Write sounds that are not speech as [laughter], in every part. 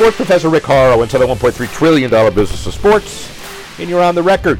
Sports Professor Rick Horrow into the $1.3 trillion business of sports, and you're on the record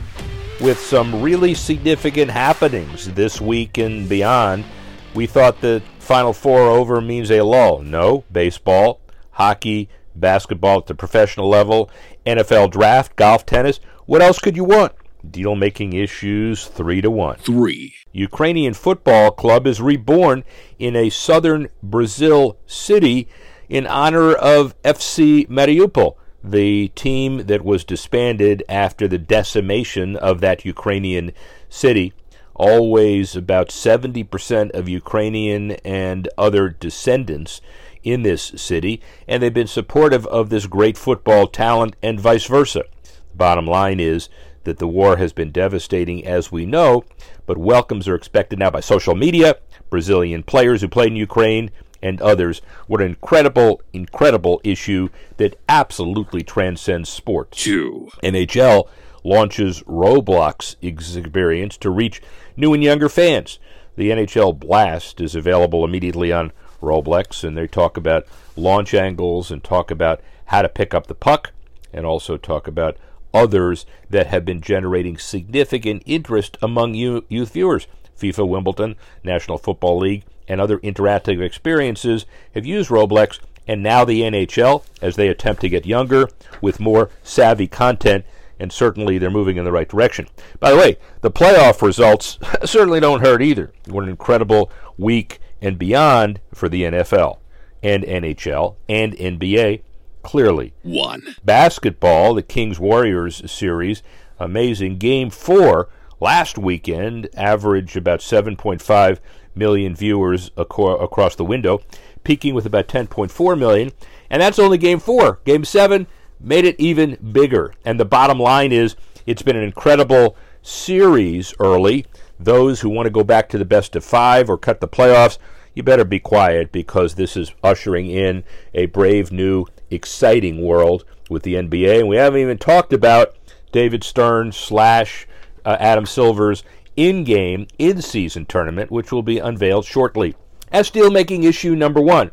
with some really significant happenings this week and beyond. We thought the Final Four over means a lull. No, baseball, hockey, basketball at the professional level, NFL draft, golf, tennis. What else could you want? Deal making issues three to one. Three. Ukrainian football club is reborn in a southern Brazil city in honor of FC Mariupol, the team that was disbanded after the decimation of that Ukrainian city. Always about 70% of Ukrainian and other descendants in this city, and they've been supportive of this great football talent and vice versa. The bottom line is that the war has been devastating, as we know, but welcomes are expected now by social media, Brazilian players who played in Ukraine, and others. What an incredible, incredible issue that absolutely transcends sports. Two. NHL launches Roblox experience to reach new and younger fans. The NHL Blast is available immediately on Roblox, and they talk about launch angles and talk about how to pick up the puck, and also talk about others that have been generating significant interest among youth viewers. FIFA, Wimbledon, National Football League, and other interactive experiences have used Roblox, and now the NHL as they attempt to get younger with more savvy content. And certainly they're moving in the right direction. By the way, the playoff results [laughs] certainly don't hurt either. What an incredible week and beyond for the NFL and NHL and NBA. Clearly, one basketball, the Kings Warriors series, amazing game four last weekend, averaged about 7.5 million viewers across the window, peaking with about 10.4 million. And that's only game four. Game seven made it even bigger. And the bottom line is it's been an incredible series early. Those who want to go back to the best of five or cut the playoffs, you better be quiet because this is ushering in a brave new exciting world with the NBA. And we haven't even talked about David Stern slash uh, Adam Silver's in game, in season tournament, which will be unveiled shortly. As deal making issue number one.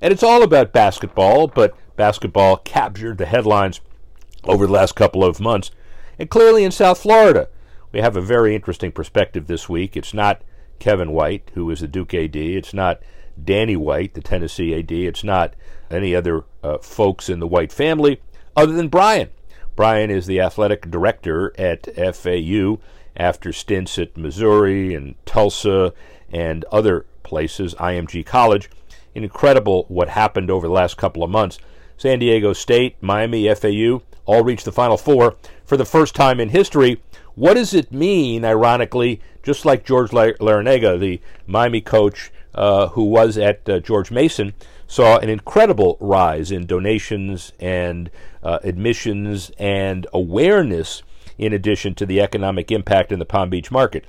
And it's all about basketball, but basketball captured the headlines over the last couple of months. And clearly in South Florida, we have a very interesting perspective this week. It's not Kevin White, who is the Duke AD. It's not Danny White, the Tennessee AD. It's not any other uh, folks in the White family other than Brian. Brian is the athletic director at FAU after stints at Missouri and Tulsa and other places, IMG College. Incredible what happened over the last couple of months. San Diego State, Miami, FAU all reached the Final Four for the first time in history. What does it mean, ironically, just like George Larrañaga, the Miami coach uh, who was at uh, George Mason, saw an incredible rise in donations and uh, admissions and awareness in addition to the economic impact in the Palm Beach market.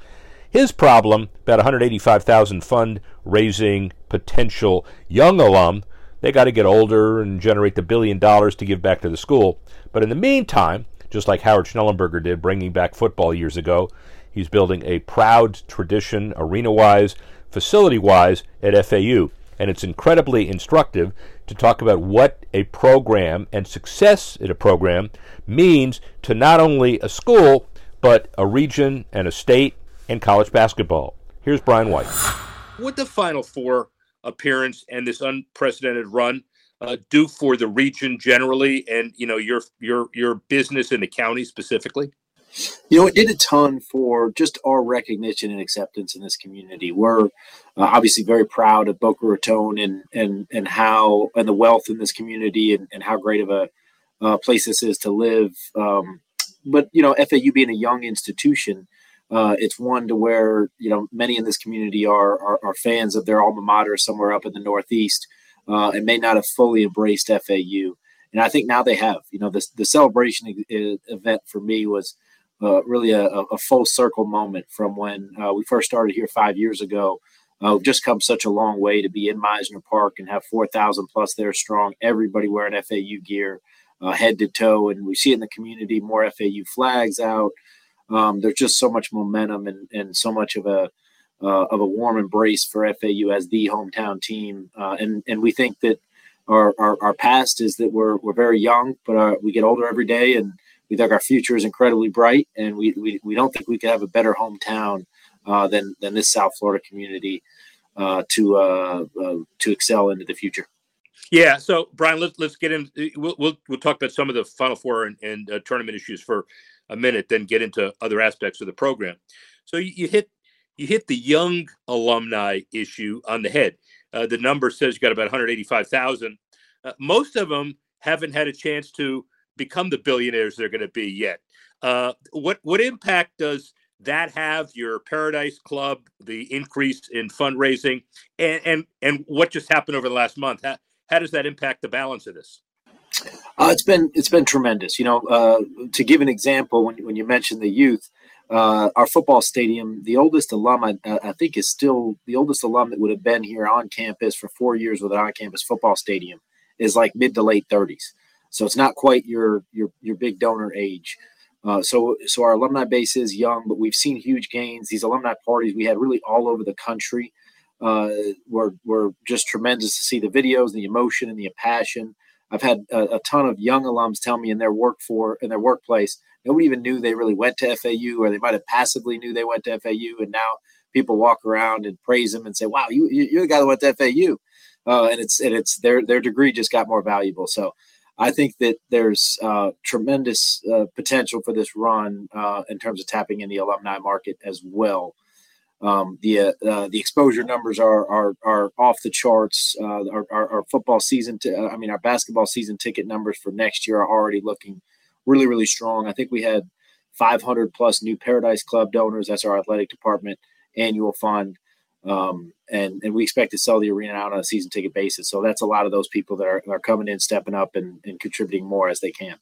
His problem, about 185,000 fund raising potential young alum, they got to get older and generate the billion dollars to give back to the school. But in the meantime, just like Howard Schnellenberger did bringing back football years ago, he's building a proud tradition, arena wise, facility wise, at FAU. And it's incredibly instructive to talk about what a program and success in a program means to not only a school, but a region and a state and college basketball. Here's Brian White. What the Final Four appearance and this unprecedented run uh, do for the region generally, and you know your your your business in the county specifically? You know, it did a ton for just our recognition and acceptance in this community. We're uh, obviously very proud of Boca Raton and and and how and the wealth in this community and, and how great of a uh, place this is to live. Um, but you know, FAU being a young institution, uh, it's one to where you know many in this community are, are, are fans of their alma mater somewhere up in the Northeast, uh, and may not have fully embraced FAU. and I think now they have. You know, the the celebration event for me was uh, really a, a, full circle moment from when uh, we first started here five years ago. Uh, we've just come such a long way to be in Mizner Park and have 4,000 plus there strong, everybody wearing FAU gear, uh, head to toe. And we see in the community, more FAU flags out. Um, there's just so much momentum and, and so much of a uh, of a warm embrace for FAU as the hometown team. Uh, and, and we think that our, our, our, past is that we're, we're very young, but our, we get older every day and we think our future is incredibly bright. And we, we, we don't think we could have a better hometown uh, than, than this South Florida community uh, to, uh, uh, to excel into the future. Yeah. So Brian, let's, let's get in. We'll, we'll, we'll talk about some of the final four and, and tournament issues for a minute, then get into other aspects of the program. So you, you hit you hit the young alumni issue on the head. Uh, the number says you got about 185,000. Uh, most of them haven't had a chance to become the billionaires they're going to be yet. Uh, what what impact does that have your Paradise Club, the increase in fundraising, and and and what just happened over the last month? How, how does that impact the balance of this? Uh, it's been it's been tremendous. You know, uh, to give an example, when when you mentioned the youth, uh, our football stadium, the oldest alum, I, I, think, is still the oldest alum that would have been here on campus for four years with an on-campus football stadium, is like mid to late 30s. So it's not quite your your your big donor age. Uh, so so our alumni base is young, but we've seen huge gains. These alumni parties we had really all over the country uh, were were just tremendous to see the videos, the emotion, and the passion. I've had a, a ton of young alums tell me in their work for in their workplace nobody even knew they really went to FAU, or they might have passively knew they went to FAU, and now people walk around and praise them and say, "Wow, you you're the guy that went to FAU," uh, and it's and it's their their degree just got more valuable. So. I think that there's uh, tremendous uh, potential for this run uh, in terms of tapping in the alumni market as well. Um, the uh, uh, the exposure numbers are are, are off the charts. Uh, our, our, our, football season, t- I mean, our basketball season ticket numbers for next year are already looking really, really strong. I think we had 500 plus new Paradise Club donors. That's our athletic department annual fund. Um, and, and we expect to sell the arena out on a season ticket basis. So that's a lot of those people that are, are coming in, stepping up, and, and contributing more as they can.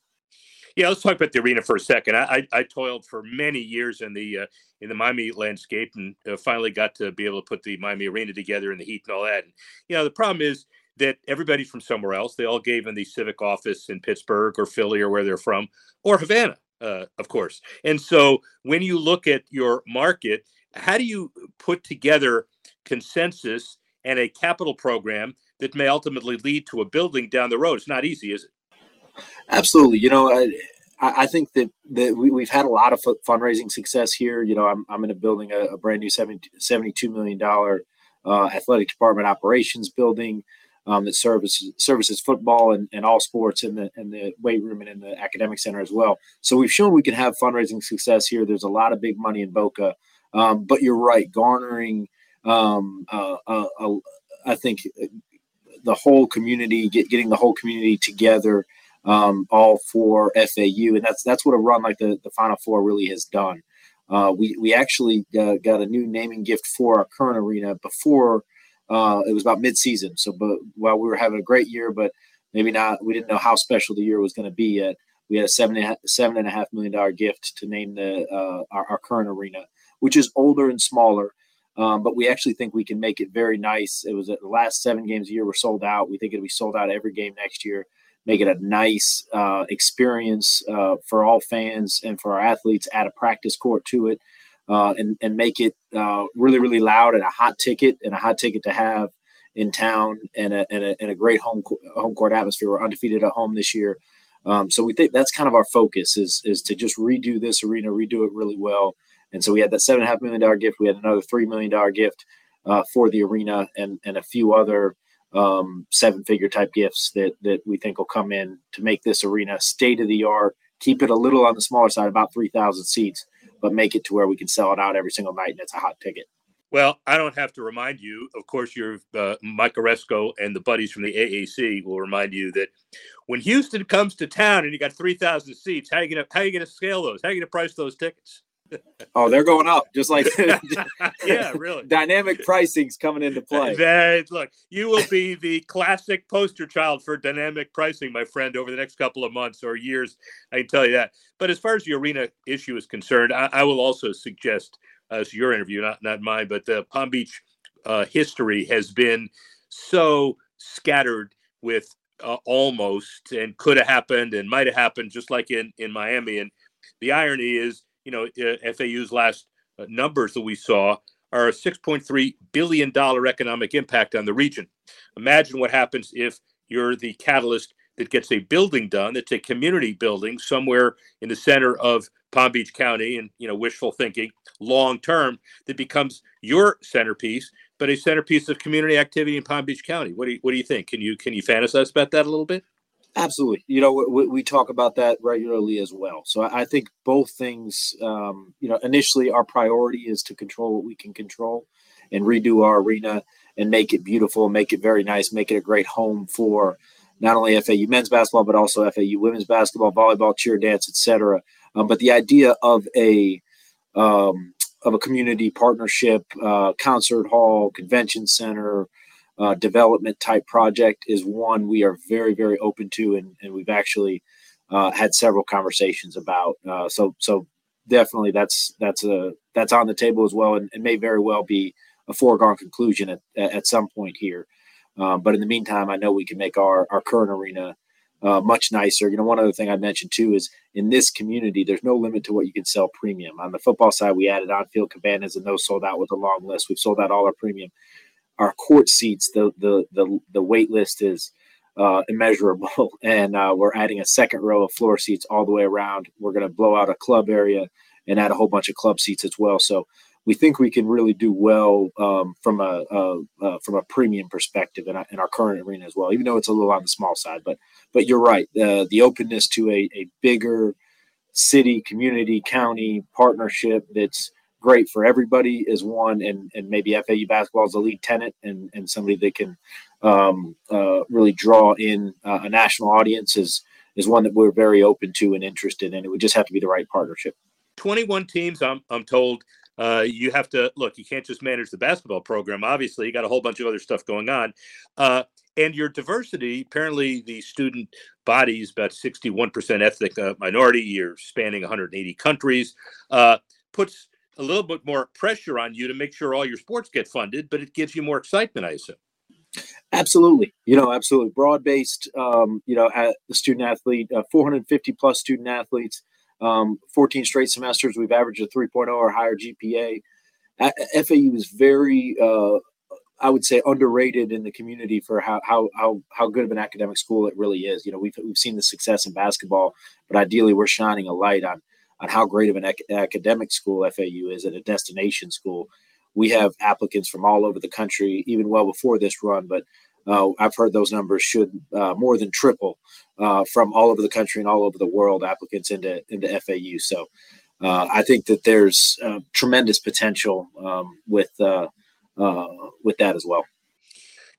Yeah, let's talk about the arena for a second. I, I, I toiled for many years in the uh, in the Miami landscape, and uh, finally got to be able to put the Miami arena together in the heat and all that. And you know, the problem is that everybody's from somewhere else. They all gave in the civic office in Pittsburgh or Philly or where they're from, or Havana, uh, of course. And so when you look at your market, how do you put together consensus and a capital program that may ultimately lead to a building down the road? It's not easy, is it? Absolutely. You know, I, I think that, that we, have had a lot of fundraising success here. You know, I'm, I'm in a building a, a brand new 70, $72 million uh, athletic department operations building um, that services services football and, and all sports in the in the weight room and in the academic center as well. So we've shown we can have fundraising success here. There's a lot of big money in Boca, um, but you're right, garnering. Um, uh, uh, uh, I think the whole community, get, getting the whole community together, um, all for FAU, and that's that's what a run like the the Final Four really has done. Uh, we we actually uh, got a new naming gift for our current arena before uh, it was about mid-season. So, but while we were having a great year, but maybe not, we didn't know how special the year was going to be yet. We had a seven seven and a half million dollar gift to name the uh, our, our, current arena, which is older and smaller. Um, but we actually think we can make it very nice. It was the last seven games a year were sold out. We think it'll be sold out every game next year. Make it a nice uh, experience uh, for all fans and for our athletes. Add a practice court to it uh, and and make it uh, really really loud and a hot ticket and a hot ticket to have in town and a, and a, and a great home home court atmosphere. We're undefeated at home this year, um, so we think that's kind of our focus is is to just redo this arena, redo it really well. And so we had that seven and a half million dollar gift. We had another three million dollar gift uh, for the arena and and a few other um, seven figure type gifts that that we think will come in to make this arena state of the art. Keep it a little on the smaller side, about three thousand seats but make it to where we can sell it out every single night and it's a hot ticket. Well, I don't have to remind you. Of course, your uh, Mike Aresco and the buddies from the AAC will remind you that when Houston comes to town and you got three thousand seats, how are you gonna how are you gonna scale those? How are you gonna price those tickets? Oh, they're going up, just like [laughs] [laughs] yeah, really. dynamic pricing's coming into play. That, look, you will be the classic poster child for dynamic pricing, my friend, over the next couple of months or years. I can tell you that. But as far as the arena issue is concerned, I, I will also suggest, as your interview, not not mine, but the Palm Beach uh, history has been so scattered with uh, almost and could have happened and might have happened, just like in in Miami. And the irony is, you know, uh, FAU's last uh, numbers that we saw are a 6.3 billion dollar economic impact on the region. Imagine what happens if you're the catalyst that gets a building done that's a community building somewhere in the center of Palm Beach County and you know wishful thinking long term that becomes your centerpiece but a centerpiece of community activity in Palm Beach County. What do you, what do you think? Can you can you fantasize about that a little bit? Absolutely. You know, we, we talk about that regularly as well. So I, think both things. Um, you know, initially our priority is to control what we can control, and redo our arena and make it beautiful, make it very nice, make it a great home for not only FAU men's basketball but also FAU women's basketball, volleyball, cheer dance, etc. Um, but the idea of a um, of a community partnership, uh, concert hall, convention center, uh, development type project is one we are very, very open to, and, and we've actually uh, had several conversations about. Uh, so, so definitely that's that's a that's on the table as well, and, and may very well be a foregone conclusion at at some point here. Uh, but in the meantime, I know we can make our our current arena uh, much nicer. You know, one other thing I mentioned too is in this community, there's no limit to what you can sell premium. On the football side, we added on-field cabanas, and those sold out with a long list. We've sold out all our premium. Our court seats, the the the the wait list is uh, immeasurable, [laughs] and uh, we're adding a second row of floor seats all the way around. We're going to blow out a club area and add a whole bunch of club seats as well. So we think we can really do well um, from a, uh, from a premium perspective in, in, our current arena as well, even though it's a little on the small side. But but you're right, uh, the openness to a, a bigger city, community, county partnership that's great for everybody is one, and and maybe FAU basketball is a lead tenant and and somebody that can um, uh, really draw in uh, a national audience is is one that we're very open to and interested in. It would just have to be the right partnership. 21 teams, I'm, I'm told, uh, you have to look. You can't just manage the basketball program. Obviously, you got a whole bunch of other stuff going on, uh, and your diversity. Apparently, the student body is about sixty-one percent ethnic uh, minority. You're spanning 180 countries. Uh, puts a little bit more pressure on you to make sure all your sports get funded, but it gives you more excitement, I assume. Absolutely, you know, absolutely broad-based. Um, you know, at the student athlete, uh, 450 plus student athletes um, 14 straight semesters, we've averaged a 3.0 or higher GPA. FAU is very, uh, I would say, underrated in the community for how, how how how good of an academic school it really is. You know, we've we've seen the success in basketball, but ideally, we're shining a light on on how great of an ac- academic school FAU is and a destination school. We have applicants from all over the country, even well before this run, but uh, I've heard those numbers should uh, more than triple uh, from all over the country and all over the world applicants into into FAU. So uh, I think that there's uh, tremendous potential um, with uh, with that as well.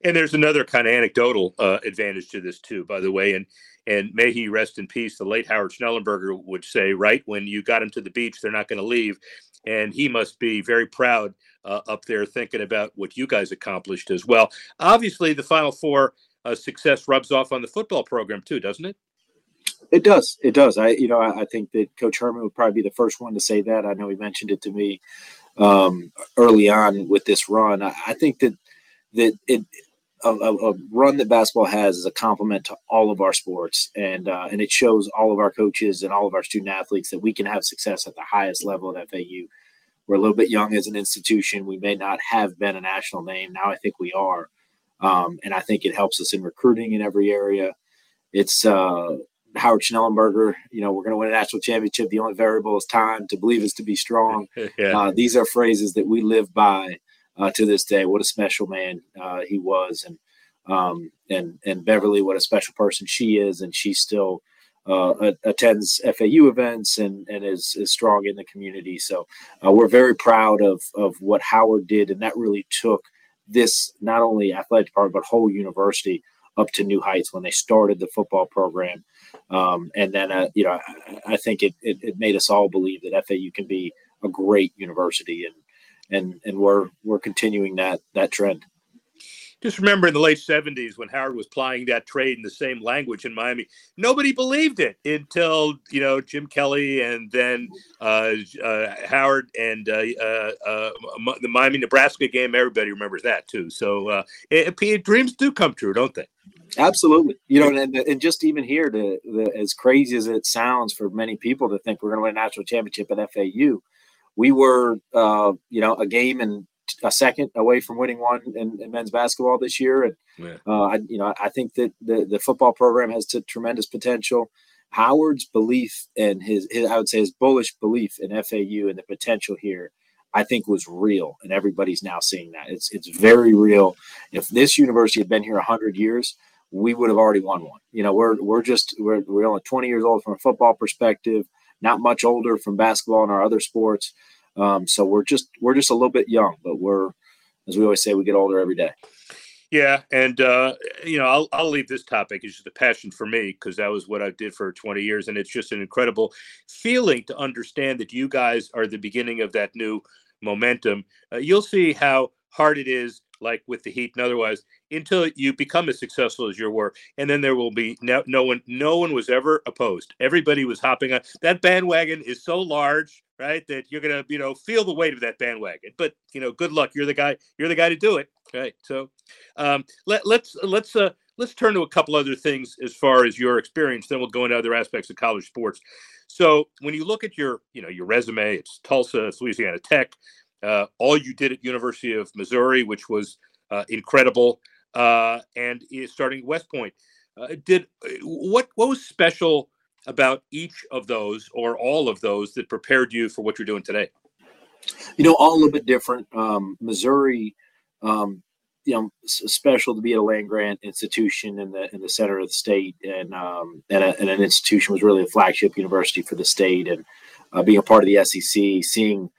And there's another kind of anecdotal advantage to this too, by the way. And and may he rest in peace. The late Howard Schnellenberger would say, right when you got him to the beach, they're not going to leave, and he must be very proud uh, up there thinking about what you guys accomplished as well. Obviously, the Final Four uh, success rubs off on the football program too, doesn't it? It does. It does. I, you know, I, I, think that Coach Herman would probably be the first one to say that. I know he mentioned it to me um, early on with this run. I, I think that that it a, a, run that basketball has is a compliment to all of our sports, and uh, and it shows all of our coaches and all of our student athletes that we can have success at the highest level at FAU. We're a little bit young as an institution. We may not have been a national name. Now I think we are. Um, and I think it helps us in recruiting in every area. It's uh, Howard Schnellenberger. You know, we're going to win a national championship. The only variable is time. To believe is to be strong. [laughs] yeah. uh, these are phrases that we live by uh, to this day. What a special man uh, he was, and um, and and Beverly, what a special person she is, and she still uh, attends FAU events and and is is strong in the community. So uh, we're very proud of of what Howard did, and that really took this not only athletic department but whole university up to new heights when they started the football program. Um, and then, uh, you know, I, I think it, it, it, made us all believe that FAU can be a great university, and and and we're we're continuing that that trend just remember in the late 70s when Howard was plying that trade in the same language in Miami, nobody believed it until, you know, Jim Kelly and then uh, uh, Howard and uh, uh, uh the Miami Nebraska game. Everybody remembers that too. So uh, it, it, dreams do come true, don't they? Absolutely. You know, and, and just even here, to, the, as crazy as it sounds for many people to think we're going to win a national championship at FAU, we were, you know, a game and a second away from winning one in, in men's basketball this year. And yeah. uh, I, you know, I think that the, the football program has t- tremendous potential. Howard's belief and his, his, I would say, his bullish belief in FAU and the potential here, I think was real, and everybody's now seeing that. It's it's very real. If this university had been here hundred years, we would have already won one. You know, we're we're just we're we're only 20 years old from a football perspective, not much older from basketball and our other sports. Um, so we're just we're just a little bit young, but we're as we always say, we get older every day. Yeah, and uh, you know, I'll I'll leave this topic. It's just a passion for me because that was what I did for 20 years, and it's just an incredible feeling to understand that you guys are the beginning of that new momentum. Uh, you'll see how hard it is, like with the Heat and otherwise, until you become as successful as you were, and then there will be no, no one. No one was ever opposed. Everybody was hopping on that bandwagon. Is so large right? That you're gonna, you know, feel the weight of that bandwagon. But you know, good luck. You're the guy. You're the guy to do it, right? So, um, let let's let's uh, let's turn to a couple other things as far as your experience. Then we'll go into other aspects of college sports. So, when you look at your, you know, your resume, it's Tulsa, it's Louisiana Tech. Uh, all you did at University of Missouri, which was uh, incredible, uh, and starting West Point. Uh, did what? What was special? about each of those or all of those that prepared you for what you're doing today? You know, all a little bit different. Um, Missouri, um, you know, special to be at a land grant institution in the in the center of the state, and um, and, a, and an institution was really a flagship university for the state, and uh, being a part of the SEC, seeing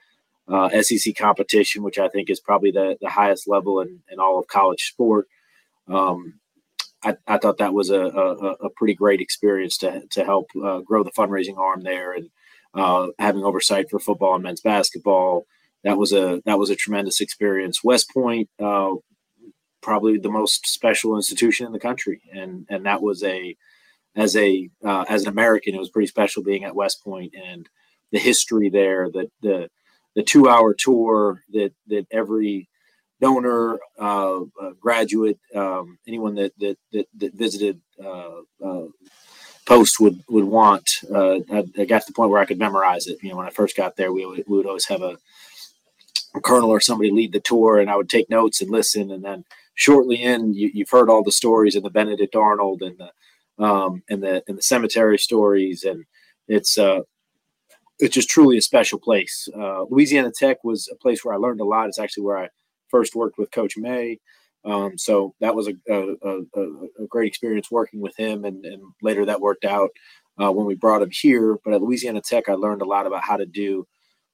uh, SEC competition, which I think is probably the, the highest level in, in all of college sport. Um, I, I thought that was a, a, a, pretty great experience to, to help uh, grow the fundraising arm there and uh, having oversight for football and men's basketball. That was a that was a tremendous experience. West Point, uh, probably the most special institution in the country, and and that was a as a uh, as an American, it was pretty special being at West Point and the history there. That the the two hour tour that that every donor, uh, uh, graduate, um, anyone that that that, that visited uh, uh post would would want. Uh, I, I, got to the point where I could memorize it. You know, when I first got there, we would, we would always have a, a, colonel or somebody lead the tour, and I would take notes and listen. And then shortly in, you, have heard all the stories and the Benedict Arnold and the um, and the and the cemetery stories, and it's uh, it's just truly a special place. Uh, Louisiana Tech was a place where I learned a lot. It's actually where I first worked with Coach May. Um, so that was a, a, a, a, great experience working with him, and, and later that worked out uh, when we brought him here. But at Louisiana Tech, I learned a lot about how to do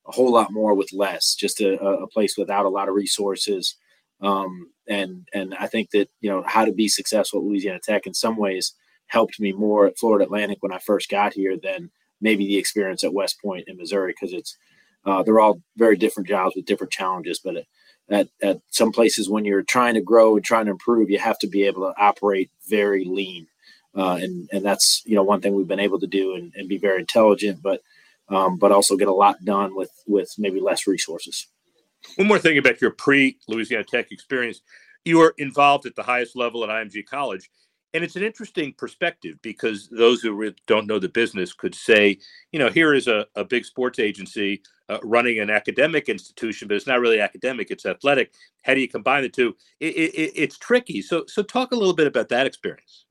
a whole lot more with less, just a, place without a lot of resources. Um, and and I think that you know how to be successful at Louisiana Tech in some ways helped me more at Florida Atlantic when I first got here than maybe the experience at West Point in Missouri because it's uh, they're all very different jobs with different challenges, but at, at some places when you're trying to grow and trying to improve, you have to be able to operate very lean. Uh, and, and that's, you know, one thing we've been able to do and, and be very intelligent, but, um, but also get a lot done with, with maybe less resources. One more thing about your pre Louisiana Tech experience. You were involved at the highest level at IMG College. And it's an interesting perspective because those who don't know the business could say, you know, here is a, a big sports agency uh, running an academic institution, but it's not really academic; it's athletic. How do you combine the two? It, it, it's tricky. So, so talk a little bit about that experience.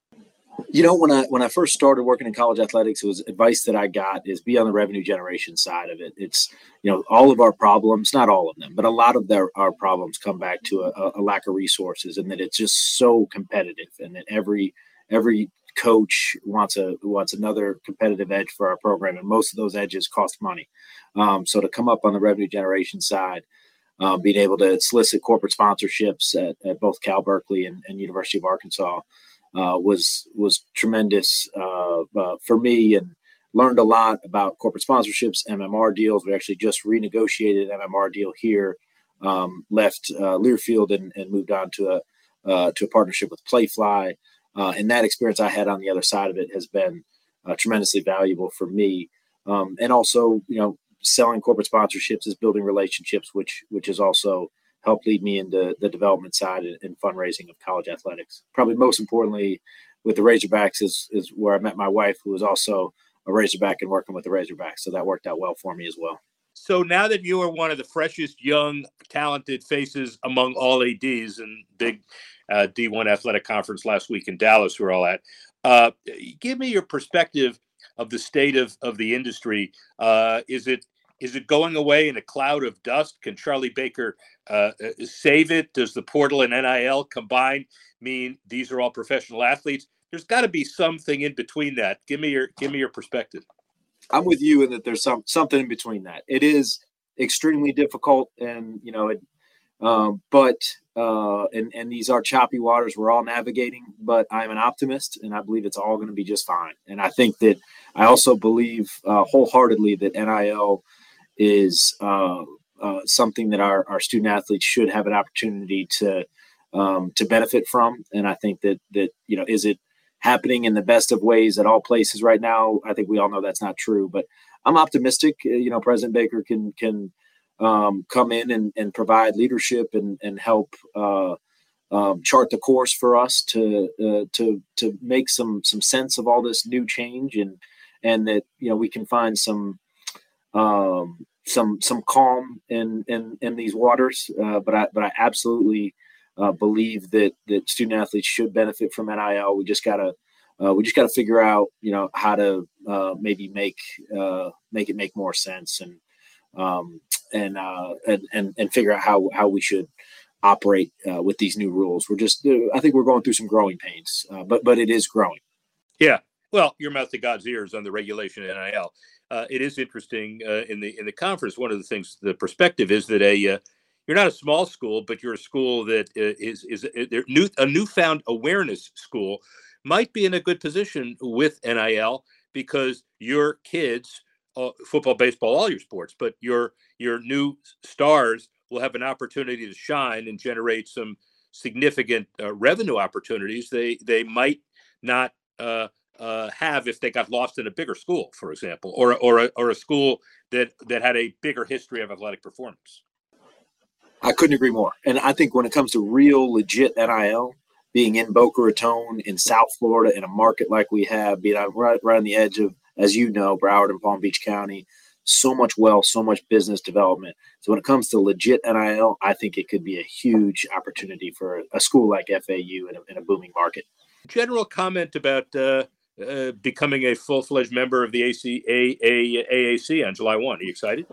You know, when I when I first started working in college athletics, it was advice that I got is be on the revenue generation side of it. It's you know all of our problems, not all of them, but a lot of their, our problems come back to a, a lack of resources, and that it's just so competitive, and that every every coach wants a wants another competitive edge for our program, and most of those edges cost money. Um, so to come up on the revenue generation side, um, being able to solicit corporate sponsorships at, at both Cal Berkeley and, and University of Arkansas uh, was was tremendous uh, uh, for me, and learned a lot about corporate sponsorships, MMR deals. We actually just renegotiated an MMR deal here. Um, left uh, Learfield and, and, moved on to a uh, to a partnership with Playfly, uh, and that experience I had on the other side of it has been tremendously valuable for me. Um, and also, you know, selling corporate sponsorships is building relationships, which which has also helped lead me into the development side and, and fundraising of college athletics. Probably most importantly, with the Razorbacks is is where I met my wife, who was also a Razorback and working with the Razorbacks. So that worked out well for me as well. So now that you are one of the freshest, young, talented faces among all ADs and big uh, D1 athletic conference last week in Dallas, we're all at, uh, give me your perspective of the state of, of the industry. Uh, is it is it going away in a cloud of dust? Can Charlie Baker uh, uh, save it? Does the portal and NIL combine mean these are all professional athletes? There's got to be something in between that. Give me your give me your perspective. I'm with you in that there's some something in between that. It is extremely difficult, and you know it. Um, but uh, and and these are choppy waters we're all navigating. But I'm an optimist, and I believe it's all going to be just fine. And I think that I also believe uh, wholeheartedly that NIL is uh, uh, something that our, our student athletes should have an opportunity to um, to benefit from. And I think that that you know, is it happening in the best of ways at all places right now? I think we all know that's not true, but I'm optimistic. Uh, you know, President Baker can can um, come in and, and provide leadership and and help. Uh, um, chart the course for us to uh, to to make some some sense of all this new change and and that you know we can find some um, some some calm in in, in these waters. Uh, but I but I absolutely uh, believe that that student athletes should benefit from NIL. We just gotta uh, we just gotta figure out you know how to uh, maybe make uh, make it make more sense and um, and, uh, and and and figure out how how we should operate with these new rules. We're just I think we're going through some growing pains, but but it is growing. Yeah. Well, your mouth to God's ears on the regulation NIL uh, it is interesting uh, in the in the conference. One of the things, the perspective is that a uh, you're not a small school, but you're a school that uh, is is a, uh, new, a newfound awareness school might be in a good position with NIL because your kids, uh, football, baseball, all your sports, but your your new stars will have an opportunity to shine and generate some significant revenue opportunities. They they might not uh, uh, have if they got lost in a bigger school, for example, or or a, or a school that that had a bigger history of athletic performance. I couldn't agree more. And I think when it comes to real legit NIL, being in Boca Raton in South Florida in a market like we have, being right right on the edge of, as you know, Broward and Palm Beach County, so much wealth, so much business development. So when it comes to legit NIL, I think it could be a huge opportunity for a school like FAU in a, in a booming market. General comment about uh, uh, becoming a full fledged member of the AC, AAC on July 1. Are you excited?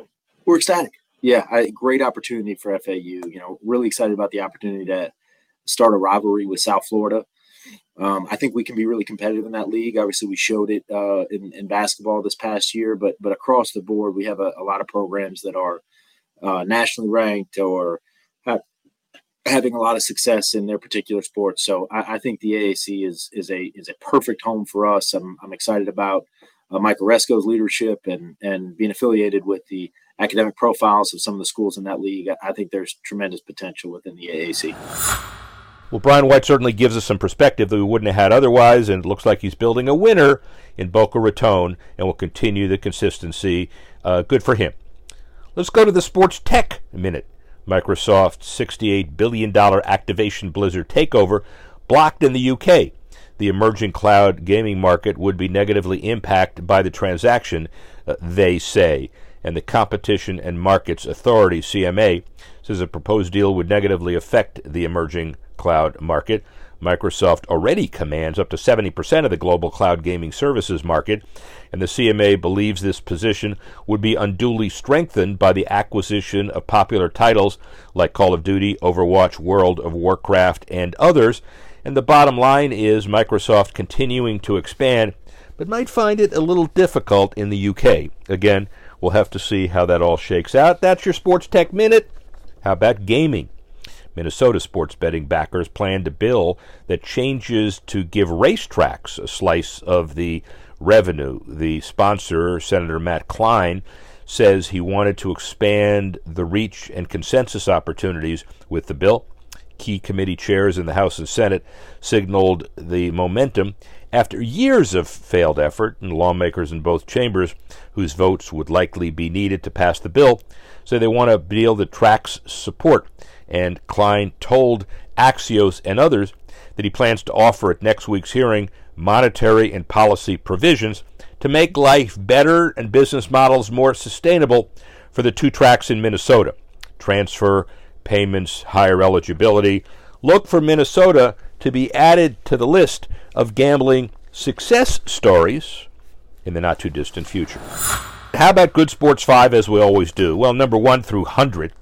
We're ecstatic. Yeah, great opportunity for FAU. You know, really excited about the opportunity to start a rivalry with South Florida. Um, I think we can be really competitive in that league. Obviously, we showed it uh, in, in, basketball this past year, but but across the board, we have a, a lot of programs that are uh, nationally ranked or having a lot of success in their particular sport. So I, I, think the AAC is is a is a perfect home for us. I'm, I'm excited about uh, Mike Aresco's leadership and and being affiliated with the academic profiles of some of the schools in that league. I, I think there's tremendous potential within the AAC. Well, Brian White certainly gives us some perspective that we wouldn't have had otherwise, and it looks like he's building a winner in Boca Raton and will continue the consistency. Uh, good for him. Let's go to the sports tech minute. Microsoft's $68 billion Activision Blizzard takeover blocked in the UK. The emerging cloud gaming market would be negatively impacted by the transaction, uh, they say. And the Competition and Markets Authority, CMA, says a proposed deal would negatively affect the emerging cloud market. Microsoft already commands up to 70% of the global cloud gaming services market, and the CMA believes this position would be unduly strengthened by the acquisition of popular titles like Call of Duty, Overwatch, World of Warcraft, and others. And the bottom line is Microsoft continuing to expand, but might find it a little difficult in the UK. Again, we'll have to see how that all shakes out. That's your Sports Tech Minute. How about gaming? Minnesota sports betting backers planned a bill that changes to give racetracks a slice of the revenue. The sponsor, Senator Matt Klein, says he wanted to expand the reach and consensus opportunities with the bill. Key committee chairs in the House and Senate signaled the momentum after years of failed effort, and lawmakers in both chambers, whose votes would likely be needed to pass the bill, say they want a deal that tracks support. And Klein told Axios and others that he plans to offer at next week's hearing monetary and policy provisions to make life better and business models more sustainable for the two tracks in Minnesota transfer, payments, higher eligibility. Look for Minnesota to be added to the list of gambling success stories in the not too distant future. How about Good Sports 5 as we always do? Well, number 1 through 100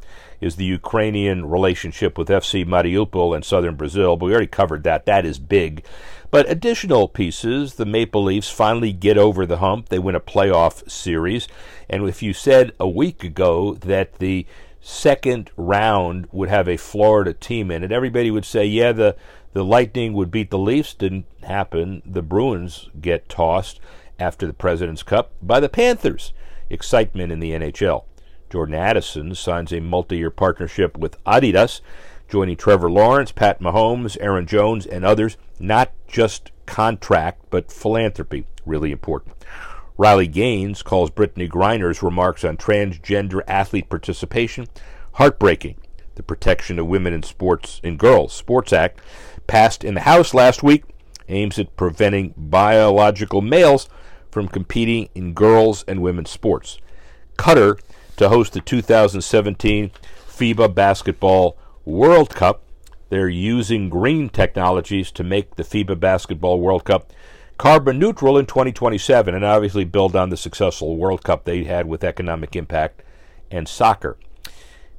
is the Ukrainian relationship with FC Mariupol in southern Brazil, but we already covered that. That is big. But additional pieces, the Maple Leafs finally get over the hump. They win a playoff series. And if you said a week ago that the second round would have a Florida team in it, everybody would say, yeah, the, the Lightning would beat the Leafs. Didn't happen. The Bruins get tossed after the President's Cup by the Panthers. Excitement in the NHL. Jordan Addison signs a multi year partnership with Adidas joining Trevor Lawrence, Pat Mahomes, Aaron Jones, and others. Not just contract, but philanthropy. Really important. Riley Gaines calls Brittney Griner's remarks on transgender athlete participation heartbreaking. The Protection of Women in Sports and Girls Sports Act, passed in the House last week, aims at preventing biological males from competing in girls and women's sports. Qatar to host the 2017 FIBA basketball World Cup. They're using green technologies to make the FIBA Basketball World Cup carbon neutral in 2027 and obviously build on the successful World Cup they had with economic impact and soccer.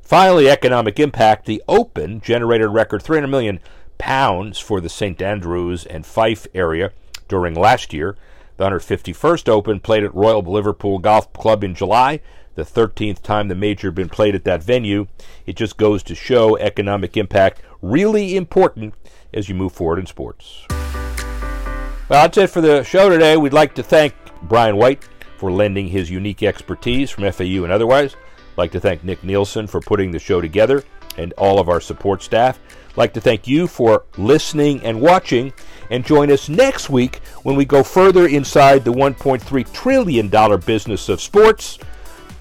Finally, economic impact. The Open generated record 300 million pounds for the St Andrews and Fife area during last year. The 151st Open played at Royal Liverpool Golf Club in July the 13th time the major had been played at that venue. It just goes to show economic impact really important as you move forward in sports. Well, that's it for the show today. We'd like to thank Brian White for lending his unique expertise from FAU and otherwise. I'd like to thank Nick Nielsen for putting the show together and all of our support staff. I'd like to thank you for listening and watching. And join us next week when we go further inside the $1.3 trillion business of sports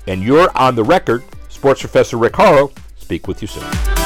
and you're on the record. Sports Professor Rick Horrow, speak with you soon.